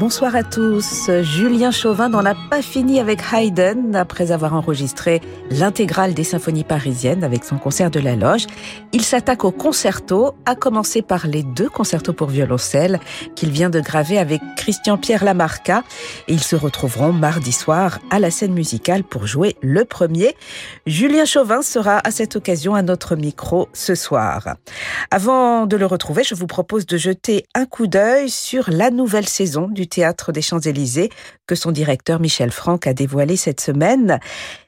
Bonsoir à tous. Julien Chauvin n'en a pas fini avec Haydn après avoir enregistré l'intégrale des symphonies parisiennes avec son concert de la loge. Il s'attaque au concerto, à commencer par les deux concertos pour violoncelle qu'il vient de graver avec Christian-Pierre Lamarca. Ils se retrouveront mardi soir à la scène musicale pour jouer le premier. Julien Chauvin sera à cette occasion à notre micro ce soir. Avant de le retrouver, je vous propose de jeter un coup d'œil sur la nouvelle saison du Théâtre des Champs-Élysées que son directeur Michel Franck a dévoilé cette semaine.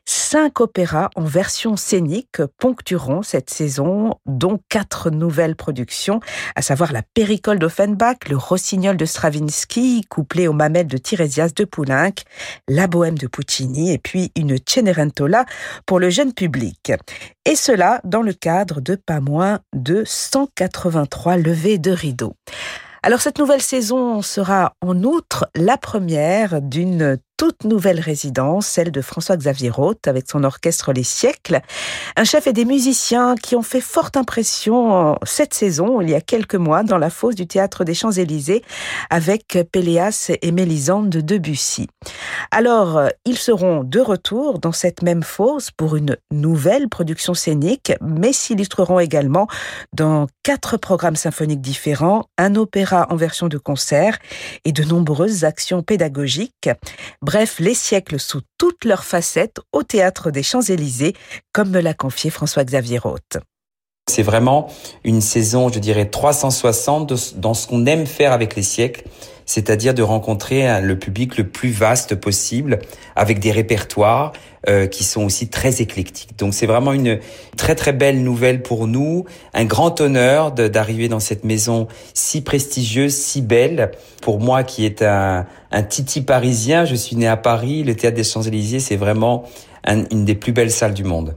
Cinq opéras en version scénique ponctueront cette saison, dont quatre nouvelles productions, à savoir la Péricole d'Offenbach, le Rossignol de Stravinsky, couplé au Mamelle de Tiresias de Poulenc, la Bohème de Puccini et puis une Cenerentola pour le jeune public. Et cela dans le cadre de pas moins de 183 levées de rideaux. Alors cette nouvelle saison sera en outre la première d'une toute nouvelle résidence, celle de François-Xavier Roth avec son orchestre Les Siècles. Un chef et des musiciens qui ont fait forte impression cette saison, il y a quelques mois, dans la fosse du théâtre des Champs-Élysées avec Péléas et Mélisande de Debussy. Alors, ils seront de retour dans cette même fosse pour une nouvelle production scénique, mais s'illustreront également dans quatre programmes symphoniques différents, un opéra en version de concert et de nombreuses actions pédagogiques. Bref, les siècles sous toutes leurs facettes au théâtre des Champs-Élysées, comme me l'a confié François-Xavier Roth. C'est vraiment une saison, je dirais, 360 dans ce qu'on aime faire avec les siècles, c'est-à-dire de rencontrer le public le plus vaste possible, avec des répertoires euh, qui sont aussi très éclectiques. Donc c'est vraiment une très très belle nouvelle pour nous, un grand honneur d'arriver dans cette maison si prestigieuse, si belle. Pour moi qui est un, un titi parisien, je suis né à Paris, le théâtre des Champs-Élysées, c'est vraiment une des plus belles salles du monde.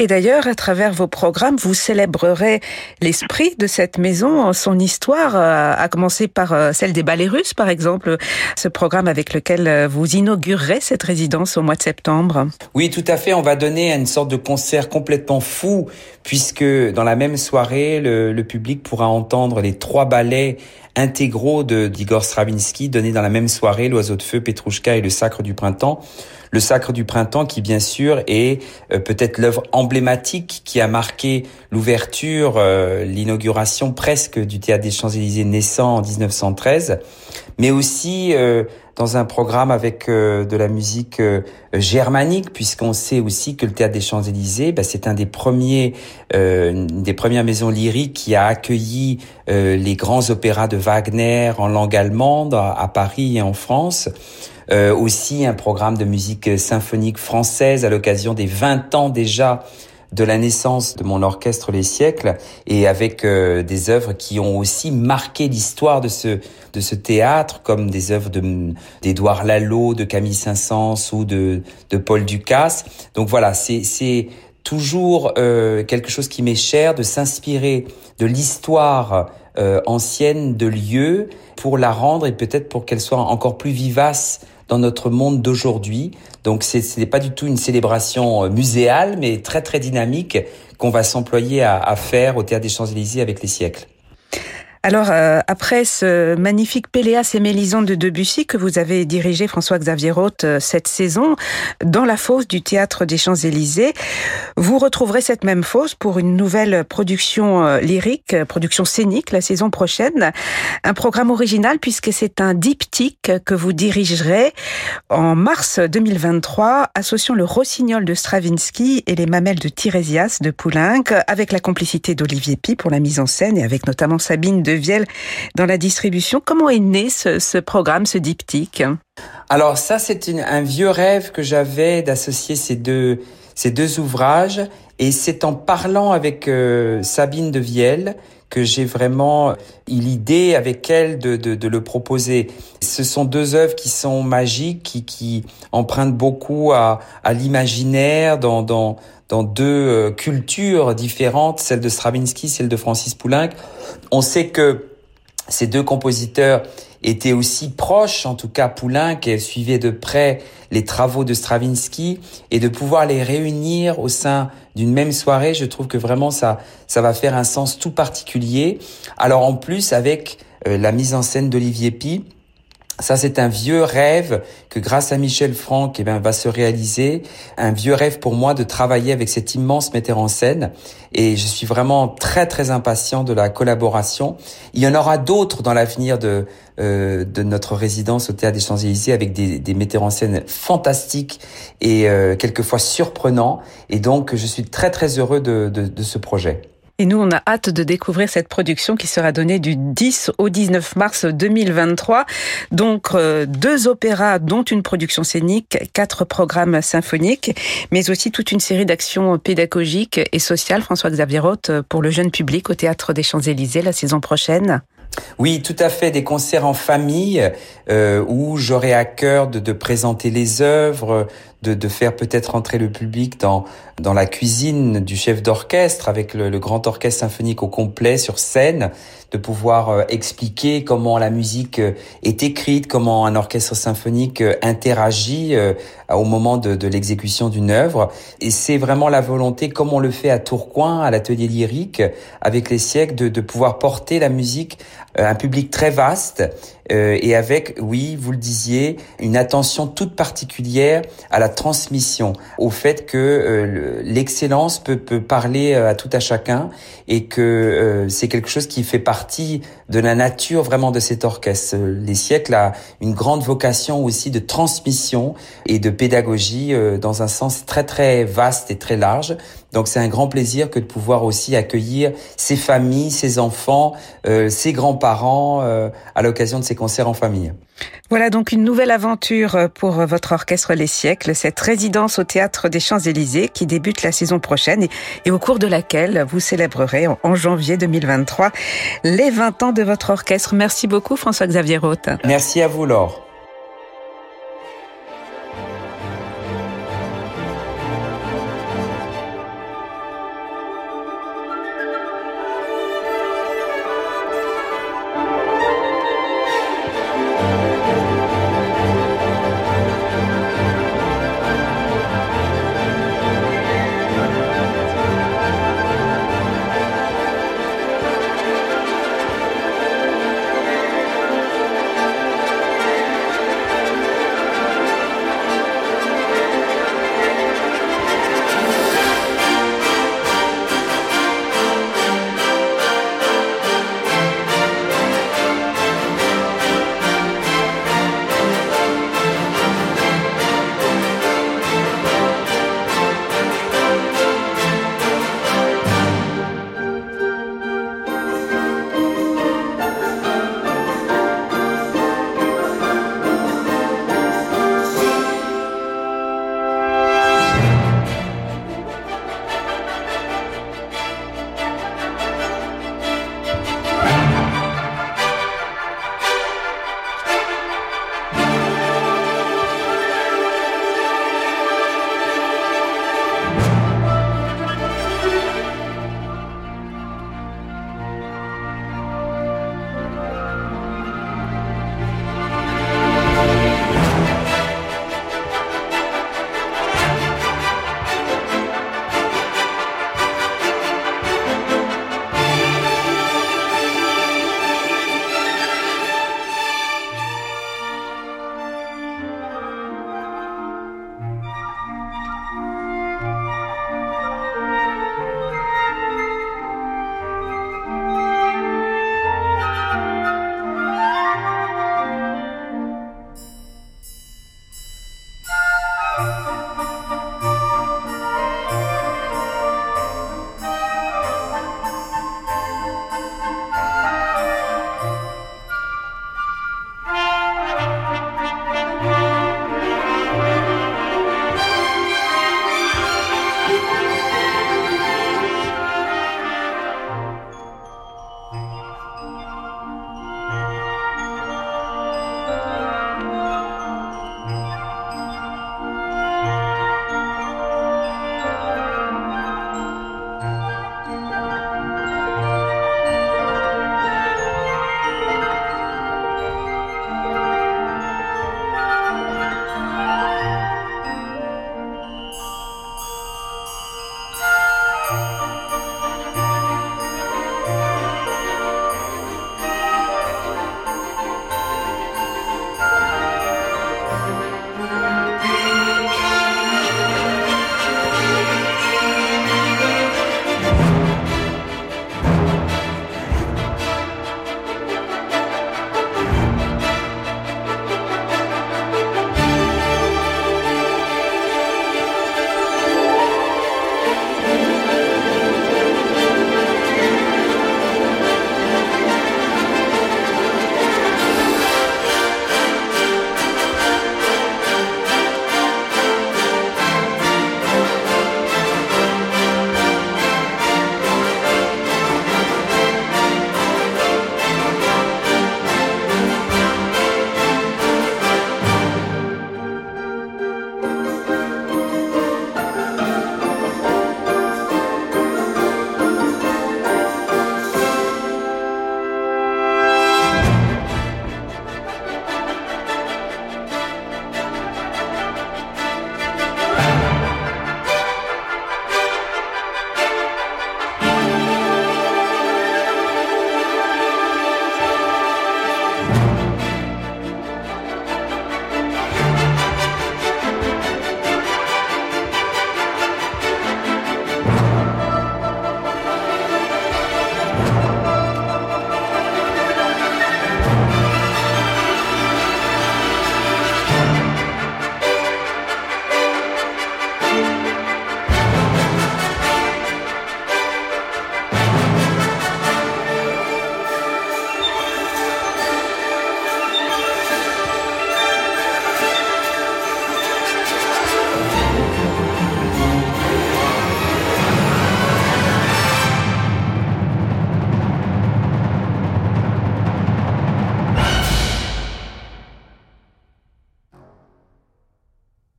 Et d'ailleurs, à travers vos programmes, vous célébrerez l'esprit de cette maison, son histoire, euh, à commencer par euh, celle des ballets russes, par exemple, ce programme avec lequel euh, vous inaugurerez cette résidence au mois de septembre. Oui, tout à fait. On va donner une sorte de concert complètement fou, puisque dans la même soirée, le, le public pourra entendre les trois ballets intégraux de d'Igor Stravinsky donnés dans la même soirée, l'oiseau de feu, Petrouchka et le sacre du printemps. Le Sacre du Printemps, qui bien sûr est euh, peut-être l'œuvre emblématique qui a marqué l'ouverture, euh, l'inauguration presque du Théâtre des Champs-Élysées naissant en 1913, mais aussi euh, dans un programme avec de la musique germanique, puisqu'on sait aussi que le Théâtre des Champs-Élysées, bah, c'est un des premiers, des premières maisons lyriques qui a accueilli les grands opéras de Wagner en langue allemande à Paris et en France. Euh, aussi un programme de musique symphonique française à l'occasion des 20 ans déjà de la naissance de mon orchestre Les Siècles et avec euh, des œuvres qui ont aussi marqué l'histoire de ce de ce théâtre comme des œuvres de d'Édouard Lalo, de Camille Saint-Saëns ou de de Paul Ducasse. Donc voilà, c'est c'est toujours euh, quelque chose qui m'est cher de s'inspirer de l'histoire ancienne de lieux pour la rendre et peut-être pour qu'elle soit encore plus vivace dans notre monde d'aujourd'hui. Donc ce n'est pas du tout une célébration euh, muséale, mais très très dynamique qu'on va s'employer à, à faire au Théâtre des Champs-Élysées avec les siècles. Alors, euh, après ce magnifique Péléas et Mélisande de Debussy que vous avez dirigé, François-Xavier Roth, euh, cette saison, dans la fosse du Théâtre des Champs-Élysées, vous retrouverez cette même fosse pour une nouvelle production euh, lyrique, production scénique, la saison prochaine. Un programme original puisque c'est un diptyque que vous dirigerez en mars 2023, associant le Rossignol de Stravinsky et les mamelles de Tiresias de Poulenc, avec la complicité d'Olivier Pi pour la mise en scène et avec notamment Sabine Vielle dans la distribution. Comment est né ce, programme, ce diptyque? Alors ça, c'est un vieux rêve que j'avais d'associer ces deux, ces deux ouvrages. Et c'est en parlant avec euh, Sabine de Vielle que j'ai vraiment eu l'idée avec elle de, de, le proposer. Ce sont deux œuvres qui sont magiques, qui, qui empruntent beaucoup à, à l'imaginaire dans, dans, dans deux euh, cultures différentes, celle de Stravinsky, celle de Francis Poulenc. On sait que ces deux compositeurs était aussi proche, en tout cas Poulain, qui suivait de près les travaux de Stravinsky, et de pouvoir les réunir au sein d'une même soirée, je trouve que vraiment ça, ça va faire un sens tout particulier. Alors en plus, avec euh, la mise en scène d'Olivier Pi, ça, c'est un vieux rêve que grâce à Michel Franck, eh ben, va se réaliser. Un vieux rêve pour moi de travailler avec cet immense metteur en scène. Et je suis vraiment très, très impatient de la collaboration. Il y en aura d'autres dans l'avenir de, euh, de notre résidence au Théâtre des Champs-Élysées avec des, des, metteurs en scène fantastiques et euh, quelquefois surprenants. Et donc, je suis très, très heureux de, de, de ce projet. Et nous, on a hâte de découvrir cette production qui sera donnée du 10 au 19 mars 2023. Donc, euh, deux opéras, dont une production scénique, quatre programmes symphoniques, mais aussi toute une série d'actions pédagogiques et sociales, François-Xavier Roth, pour le jeune public au Théâtre des Champs-Élysées la saison prochaine. Oui, tout à fait, des concerts en famille euh, où j'aurai à cœur de, de, présenter les œuvres, de, de faire peut-être entrer le public dans dans la cuisine du chef d'orchestre avec le, le, grand orchestre symphonique au complet sur scène, de pouvoir euh, expliquer comment la musique euh, est écrite, comment un orchestre symphonique euh, interagit au moment de, de l'exécution d'une œuvre. Et c'est vraiment la volonté, comme on le fait à Tourcoing, à l'atelier lyrique, avec les siècles, de, de pouvoir porter la musique à un public très vaste et avec, oui, vous le disiez, une attention toute particulière à la transmission, au fait que euh, l'excellence peut, parler euh, à tout à chacun et que euh, c'est quelque chose qui fait partie de la nature vraiment de cet orchestre. Les siècles a une grande vocation aussi de transmission et de pédagogie dans un sens très très vaste et très large. Donc c'est un grand plaisir que de pouvoir aussi accueillir ces familles, ces enfants, euh, ces grands-parents euh, à l'occasion de ces concerts en famille. Voilà donc une nouvelle aventure pour votre orchestre Les Siècles, cette résidence au Théâtre des Champs-Élysées qui débute la saison prochaine et, et, au cours de laquelle vous célébrerez en, en, janvier 2023 les 20 ans de votre orchestre. Merci beaucoup François-Xavier Roth. Merci à vous Laure.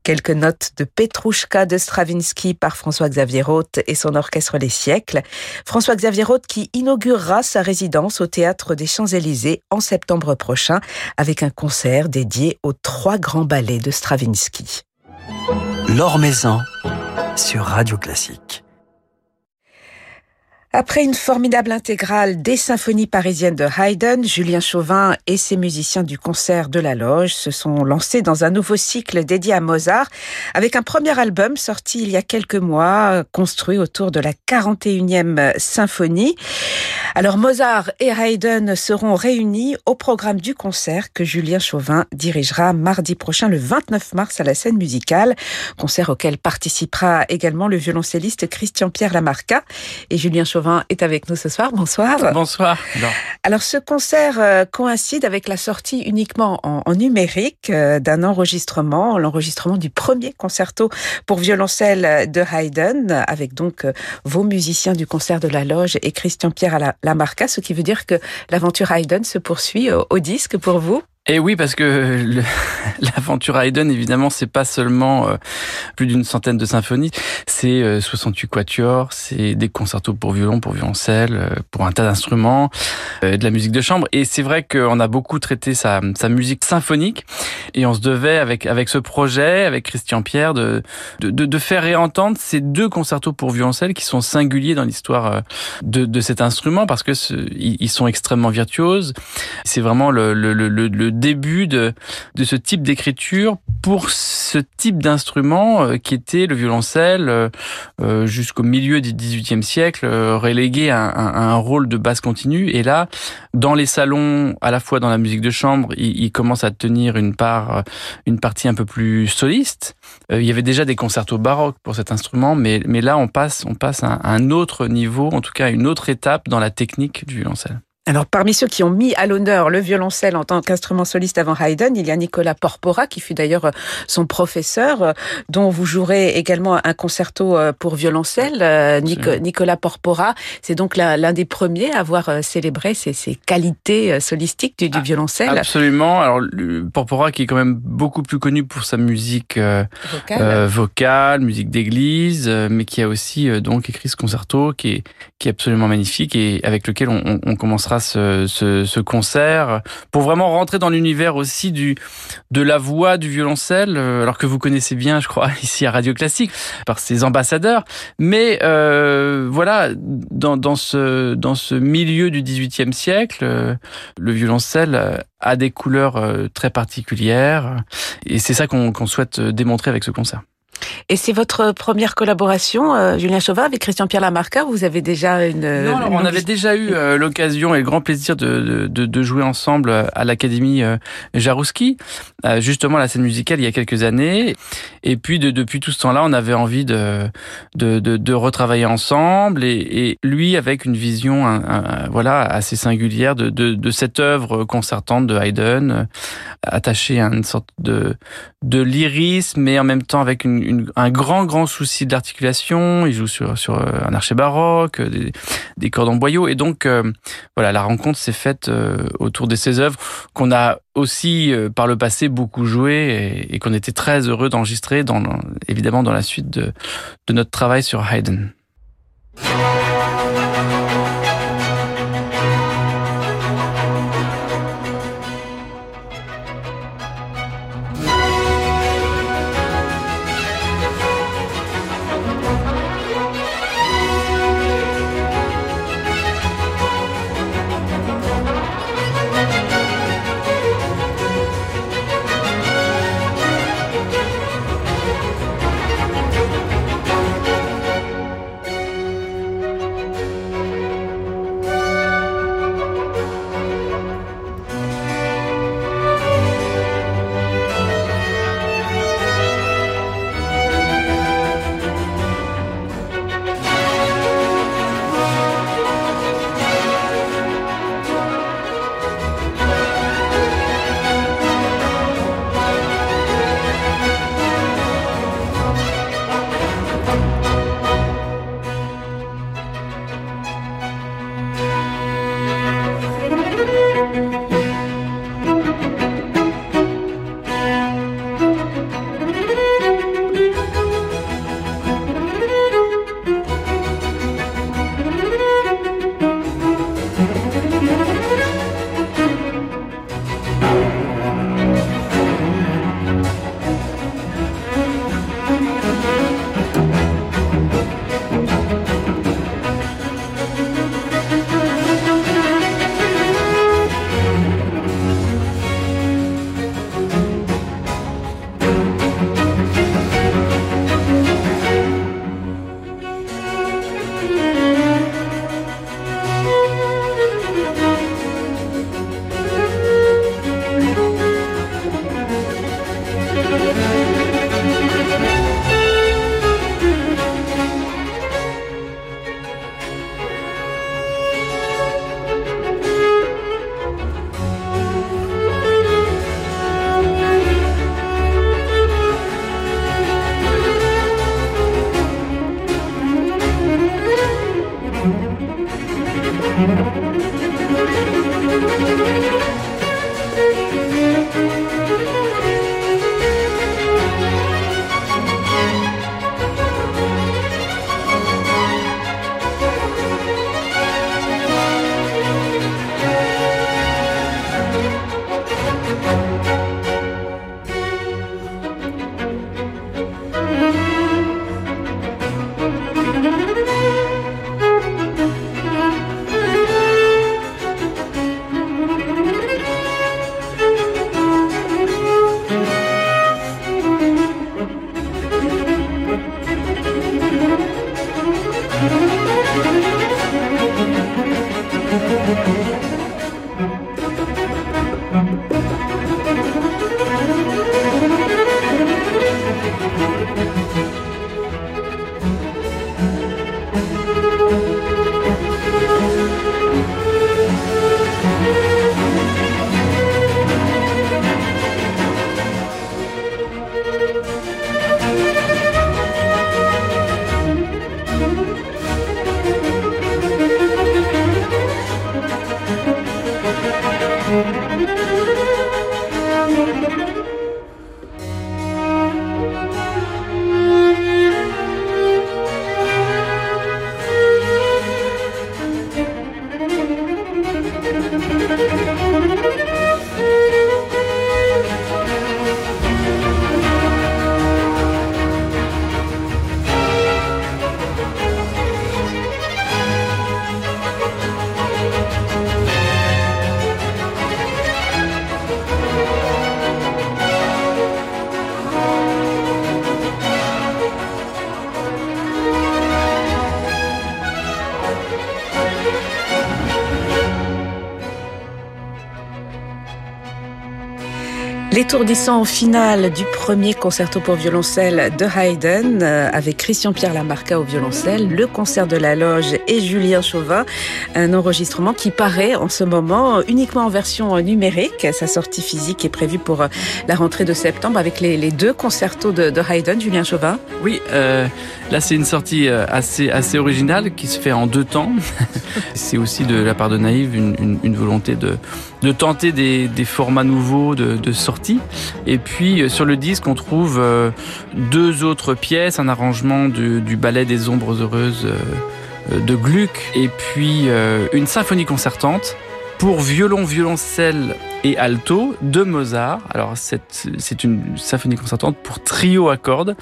Quelques notes de Petrouchka de Stravinsky par François-Xavier Roth et son orchestre Les Siècles. François-Xavier Roth qui inaugurera sa résidence au Théâtre des Champs-Élysées en septembre prochain avec un concert dédié aux trois grands ballets de Stravinsky. Maison sur Radio Classique. Après une formidable intégrale des symphonies parisiennes de Haydn, Julien Chauvin et ses musiciens du concert de la Loge se sont lancés dans un nouveau cycle dédié à Mozart avec un premier album sorti il y a quelques mois, construit autour de la 41e symphonie. Alors Mozart et Haydn seront réunis au programme du concert que Julien Chauvin dirigera mardi prochain le 29 mars à la scène musicale, concert auquel participera également le violoncelliste Christian-Pierre Lamarca et Julien Chauvin est avec nous ce soir. Bonsoir. Bonsoir. Alors ce concert euh, coïncide avec la sortie uniquement en, numérique euh, d'un enregistrement, l'enregistrement du premier concerto pour violoncelle de Haydn, avec donc euh, vos musiciens du concert de la Loge et Christian-Pierre à la Lamarca, ce qui veut dire que l'aventure Haydn se poursuit au disque pour vous. Et oui, parce que l'aventure Haydn, évidemment, c'est pas seulement euh, plus d'une centaine de symphonies, c'est 68 euh, quatuors, c'est des concertos pour violon, pour violoncelle, euh, pour un tas d'instruments, de la musique de chambre. Et c'est vrai qu'on a beaucoup traité sa, musique symphonique, et on se devait, avec, avec ce projet, avec Christian Pierre, de, de, de faire réentendre ces deux concertos pour violoncelle qui sont singuliers dans l'histoire de, de cet instrument, parce que ils sont extrêmement virtuoses. C'est vraiment le, le, le, le début de, de ce type d'écriture pour ce type d'instrument euh, qui était le violoncelle euh, euh, jusqu'au milieu du XVIIIe siècle, relégué à un, rôle de basse continue. Et là, dans les salons, à la fois dans la musique de chambre, il, commence à tenir une part, une partie un peu plus soliste. il y avait déjà des concertos baroques pour cet instrument, mais, mais là, on passe, on passe à un autre niveau, en tout cas une autre étape dans la technique du violoncelle. Alors, parmi ceux qui ont mis à l'honneur le violoncelle en tant qu'instrument soliste avant Haydn, il y a Nicolas Porpora, qui fut d'ailleurs euh, son professeur, euh, dont vous jouerez également un concerto euh, pour violoncelle. Nicolas Porpora, c'est donc l'un des premiers à avoir célébré ses, qualités solistiques du, ah, violoncelle. Absolument. Alors, Porpora, qui est quand même beaucoup plus connu pour sa musique vocale, musique d'église, mais qui a aussi donc écrit ce concerto qui est, qui est absolument magnifique et avec lequel on, on commencera ce, ce, ce, concert pour vraiment rentrer dans l'univers aussi du de la voix du violoncelle, euh, alors que vous connaissez bien, je crois, ici à Radio Classique, par ses ambassadeurs. Mais euh, voilà, dans, dans, ce dans ce milieu du XVIIIe siècle, euh, le violoncelle a des couleurs très particulières, et c'est ça qu'on souhaite démontrer avec ce concert. Et c'est votre première collaboration, euh, Julien Chauvin, avec Christian-Pierre Lamarca Vous avez déjà une... Non, on avait déjà eu euh, l'occasion et le grand plaisir de, de, de jouer ensemble à l'Académie euh, Jarouski, justement à la scène musicale il y a quelques années. Et puis de, depuis tout ce temps-là, on avait envie de, de, de, retravailler ensemble. Et, et, lui avec une vision voilà assez singulière de, de, de cette œuvre concertante de Haydn, attachée à une sorte de, de lyrisme, mais en même temps avec une un grand, grand souci d'articulation. Il joue sur, sur euh, un archer baroque, euh, des, des cordes en boyau. Et donc, euh, voilà, la rencontre s'est faite autour de ces œuvres qu'on a aussi, par le passé, beaucoup joué et, qu'on était très heureux d'enregistrer, dans, évidemment, dans la suite de, de notre travail sur Haydn. L'étourdissant final du premier concerto pour violoncelle de Haydn euh, avec Christian Pierre Lamarca au violoncelle, le concert de la loge et Julien Chauvin, un enregistrement qui paraît en ce moment uniquement en version numérique. Sa sortie physique est prévue pour euh, la rentrée de septembre avec les, deux concertos de, Haydn, Julien Chauvin. Oui, euh, là c'est une sortie assez, assez originale qui se fait en deux temps. c'est aussi de la part de Naïve une, volonté de, de tenter des, formats nouveaux de sortie et puis euh, sur le disque, on trouve euh, deux autres pièces, un arrangement du ballet des ombres heureuses euh, de Gluck, et puis une symphonie concertante pour violon, violoncelle et alto de Mozart. Alors c'est une symphonie concertante pour trio à cordes.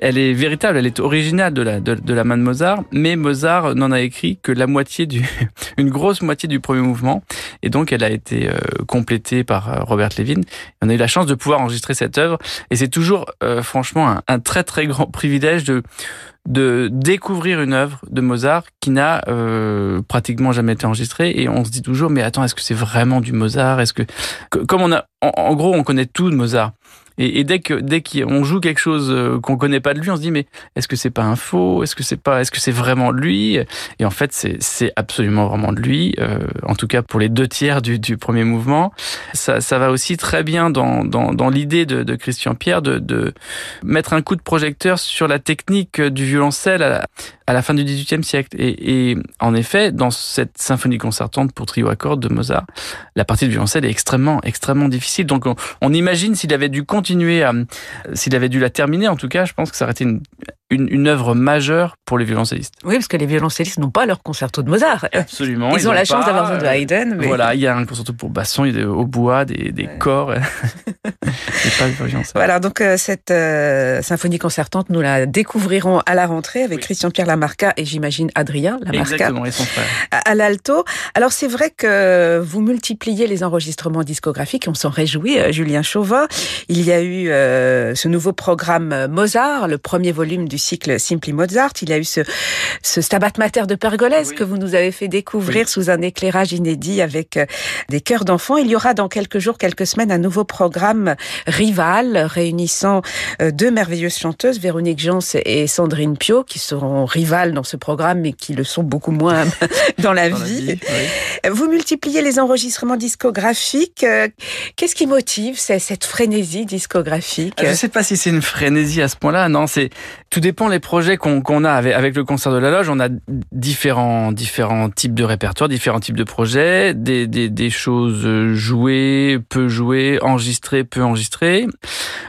Elle est véritable, elle est originale de la, de, la main de Mozart, mais Mozart n'en a écrit que la moitié du, une grosse moitié du premier mouvement, et donc elle a été euh, complétée par euh, Robert Levin. On a eu la chance de pouvoir enregistrer cette œuvre, et c'est toujours euh, franchement un, un, très très grand privilège de de découvrir une œuvre de Mozart qui n'a euh, pratiquement jamais été enregistrée. Et on se dit toujours mais attends est-ce que c'est vraiment du Mozart? Est-ce que comme on a en, gros on connaît tout de Mozart et, dès que dès qu'on joue quelque chose euh, qu'on connaît pas de lui, on se dit mais est-ce que c'est pas un faux? Est-ce que c'est pas Est-ce que c'est vraiment lui? Et en fait, c'est c'est absolument vraiment de lui. Euh, en tout cas pour les deux tiers du, du premier mouvement, ça, ça va aussi très bien dans dans, dans l'idée de, de Christian Pierre de, de mettre un coup de projecteur sur la technique du violoncelle à la, fin du XVIIIe siècle. Et, et, en effet, dans cette symphonie concertante pour trio à cordes de Mozart, la partie du violoncelle est extrêmement, extrêmement difficile. Donc, on, on imagine s'il avait dû continuer à, s'il avait dû la terminer, en tout cas, je pense que ça aurait été une, une, une, œuvre majeure pour les violoncellistes. Oui, parce que les violoncellistes n'ont pas leur concerto de Mozart. Absolument. Ils, ont la chance d'avoir besoin de Haydn. Mais... Voilà, il y a un concerto pour basson, il y a au bois, des, des corps. pas voilà, donc euh, cette euh, symphonie concertante, nous la découvrirons à la rentrée avec Christian-Pierre Lamarca et j'imagine Adrien Lamarca. Exactement, et son frère. À, l'alto. Alors c'est vrai que vous multipliez les enregistrements discographiques, on s'en réjouit, euh, Julien Chauvin. Il y a eu ce nouveau programme Mozart, le premier volume du cycle Simply Mozart. Il y a eu ce, ce Stabat Mater de Pergolèse que vous nous avez fait découvrir sous un éclairage inédit avec euh, des chœurs d'enfants. Il y aura dans quelques jours, quelques semaines, un nouveau programme rival réunissant euh, deux merveilleuses chanteuses, Véronique Jans et Sandrine Pio, qui seront rivales dans ce programme mais qui le sont beaucoup moins dans la vie. Vous multipliez les enregistrements discographiques. Euh, qu'est-ce qui motive cette frénésie discographique? Je ne sais pas si c'est une frénésie à ce point-là. Non, c'est tout dépend les projets qu'on a avec, avec, le concert de la loge. On a différents différents types de répertoires, différents types de projets, des, des, des choses jouées, peu jouées, enregistrées, peu enregistrées.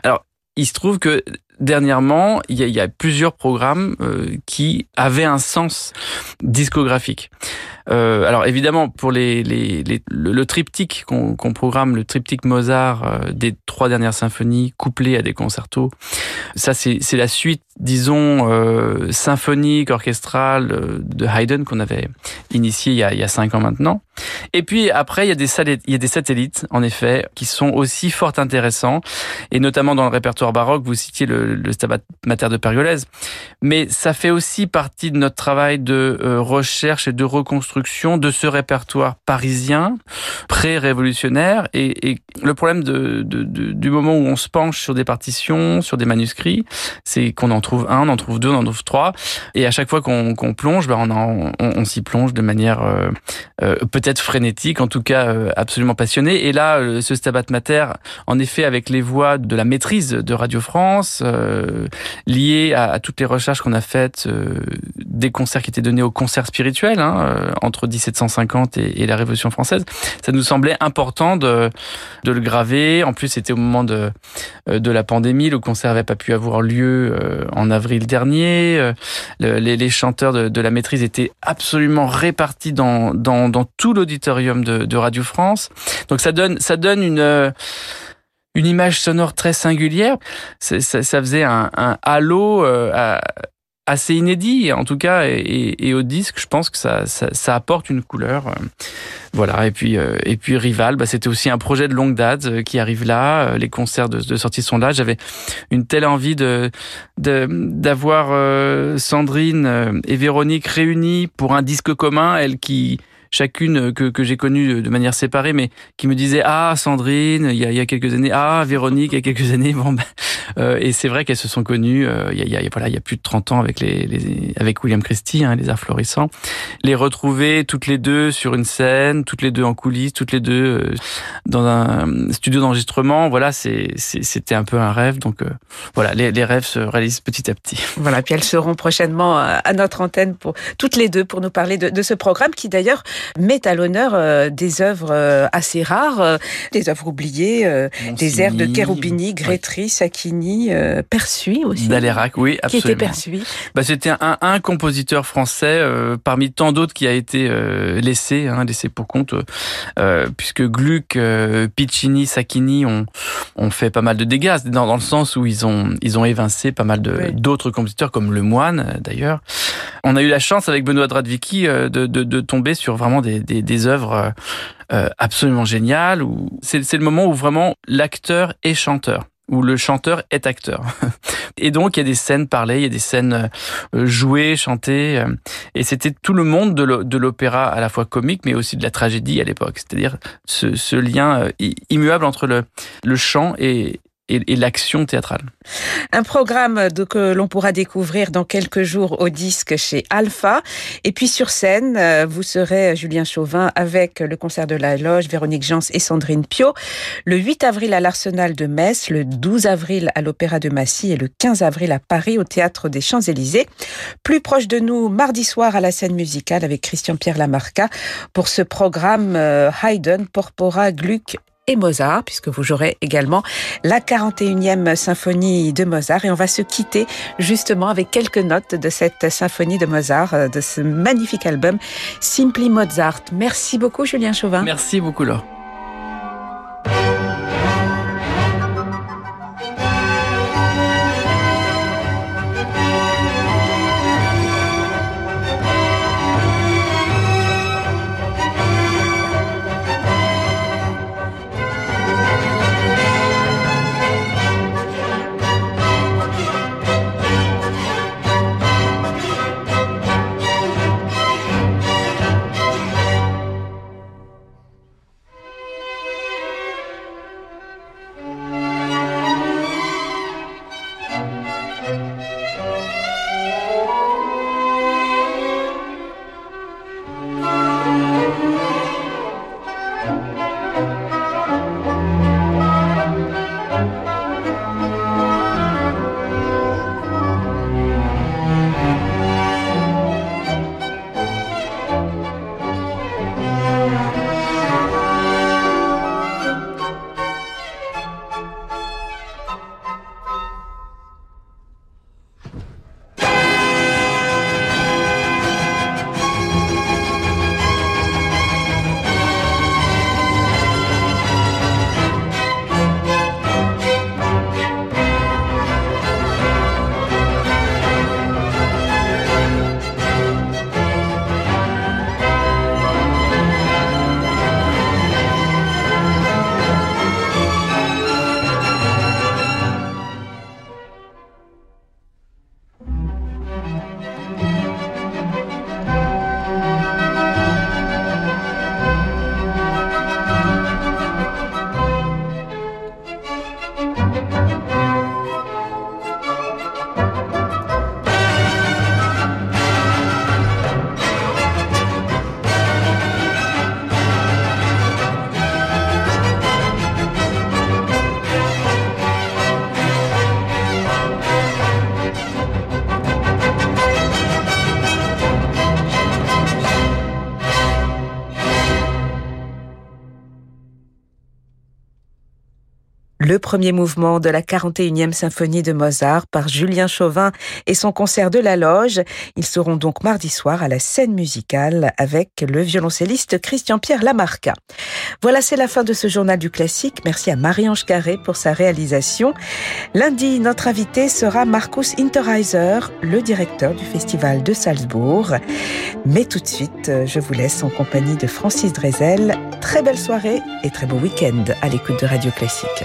Alors il se trouve que dernièrement, il y a, plusieurs programmes euh, qui avaient un sens discographique. Euh, alors évidemment, pour les, les, le, triptyque qu'on programme, le triptyque Mozart euh, des trois dernières symphonies couplées à des concertos, ça c'est la suite, disons, euh, symphonique, orchestrale euh, de Haydn qu'on avait initié il y, a, il y a cinq ans maintenant. Et puis après, il y, a des il y a des satellites, en effet, qui sont aussi fort intéressants, et notamment dans le répertoire baroque, vous citiez le, le Stabat Mater de Pergolèse, mais ça fait aussi partie de notre travail de recherche et de reconstruction de ce répertoire parisien pré-révolutionnaire. Et, le problème du moment où on se penche sur des partitions, sur des manuscrits, c'est qu'on en trouve un, on en trouve deux, on en trouve trois. Et à chaque fois qu'on plonge, ben on, s'y plonge de manière euh, euh, peut-être frénétique, en tout cas euh, absolument passionnée. Et là, ce Stabat Mater, en effet, avec les voix de la maîtrise de Radio France, liées à, toutes les recherches qu'on a faites, des concerts qui étaient donnés au concert spirituel, hein, entre 1750 et, la Révolution française. Ça nous semblait important de, de le graver. En plus, c'était au moment de, euh, de la pandémie. Le concert n'avait pas pu avoir lieu euh, en avril dernier. Euh, les, chanteurs de, la maîtrise étaient absolument répartis dans, dans, dans tout l'auditorium de, de Radio France. Donc ça donne, ça donne une une image sonore très singulière. Ça, ça, faisait un, un halo à, assez inédit en tout cas et, au disque je pense que ça, ça, apporte une couleur euh, voilà et puis euh, et puis Rival bah, c'était aussi un projet de longue date euh, qui arrive là les concerts de, sortie sont là j'avais une telle envie de d'avoir Sandrine et Véronique réunies pour un disque commun elle qui chacune que, que j'ai connue de manière séparée, mais qui me disait ah Sandrine il y a, il y a quelques années, ah Véronique il y a quelques années. Bon, ben, euh, et c'est vrai qu'elles se sont connues euh, il, y a, il y a, voilà il y a plus de 30 ans avec les, les avec William Christie, hein, les arts florissants. Les retrouver toutes les deux sur une scène, toutes les deux en coulisses, toutes les deux euh, dans un studio d'enregistrement. Voilà, c'est c'était un peu un rêve. Donc voilà, les, les rêves se réalisent petit à petit. Voilà, puis elles seront prochainement à notre antenne pour toutes les deux pour nous parler de, de ce programme qui d'ailleurs met à l'honneur euh, des œuvres euh, assez rares, euh, des œuvres oubliées, des airs de Cherubini, Grétry, Sacchini, Persuis aussi. Dalérac, oui, absolument. Qui était Persuis. Bah, c'était un, un, compositeur français parmi tant d'autres qui a été laissé, hein, laissé pour compte, puisque Gluck, Piccini, Sacchini ont, ont fait pas mal de dégâts, dans, dans le sens où ils ont, ils ont évincé pas mal d'autres compositeurs, comme Le Moine d'ailleurs. On a eu la chance avec Benoît Dradvicki de, de, de tomber sur vraiment des, œuvres euh, euh, absolument géniales. Où c'est, le moment où vraiment l'acteur est chanteur où le chanteur est acteur. Et donc, il y a des scènes parlées, il y a des scènes euh, jouées, chantées. Et c'était tout le monde de l'opéra à la fois comique, mais aussi de la tragédie à l'époque. C'est-à-dire ce, lien immuable entre le chant et, et, l'action théâtrale. Un programme que l'on pourra découvrir dans quelques jours au disque chez Alpha. Et puis sur scène, euh, vous serez Julien Chauvin avec le concert de la Loge, Véronique Jans et Sandrine Pio. Le 8 avril à l'Arsenal de Metz, le 12 avril à l'Opéra de Massy et le 15 avril à Paris au Théâtre des Champs-Élysées. Plus proche de nous, mardi soir à la scène musicale avec Christian-Pierre Lamarca pour ce programme euh, Haydn, Porpora, Gluck et Mozart, puisque vous jouerez également la 41e symphonie de Mozart. Et on va se quitter justement avec quelques notes de cette symphonie de Mozart, euh, de ce magnifique album Simply Mozart. Merci beaucoup Julien Chauvin. Merci beaucoup Laure. Le premier mouvement de la 41e symphonie de Mozart par Julien Chauvin et son concert de la loge. Ils seront donc mardi soir à la scène musicale avec le violoncelliste Christian-Pierre Lamarca. Voilà, c'est la fin de ce journal du classique. Merci à Marie-Ange Carré pour sa réalisation. Lundi, notre invité sera Markus Interheiser, le directeur du festival de Salzbourg. Mais tout de suite, je vous laisse en compagnie de Francis Drezel. Très belle soirée et très beau week-end à l'écoute de Radio Classique.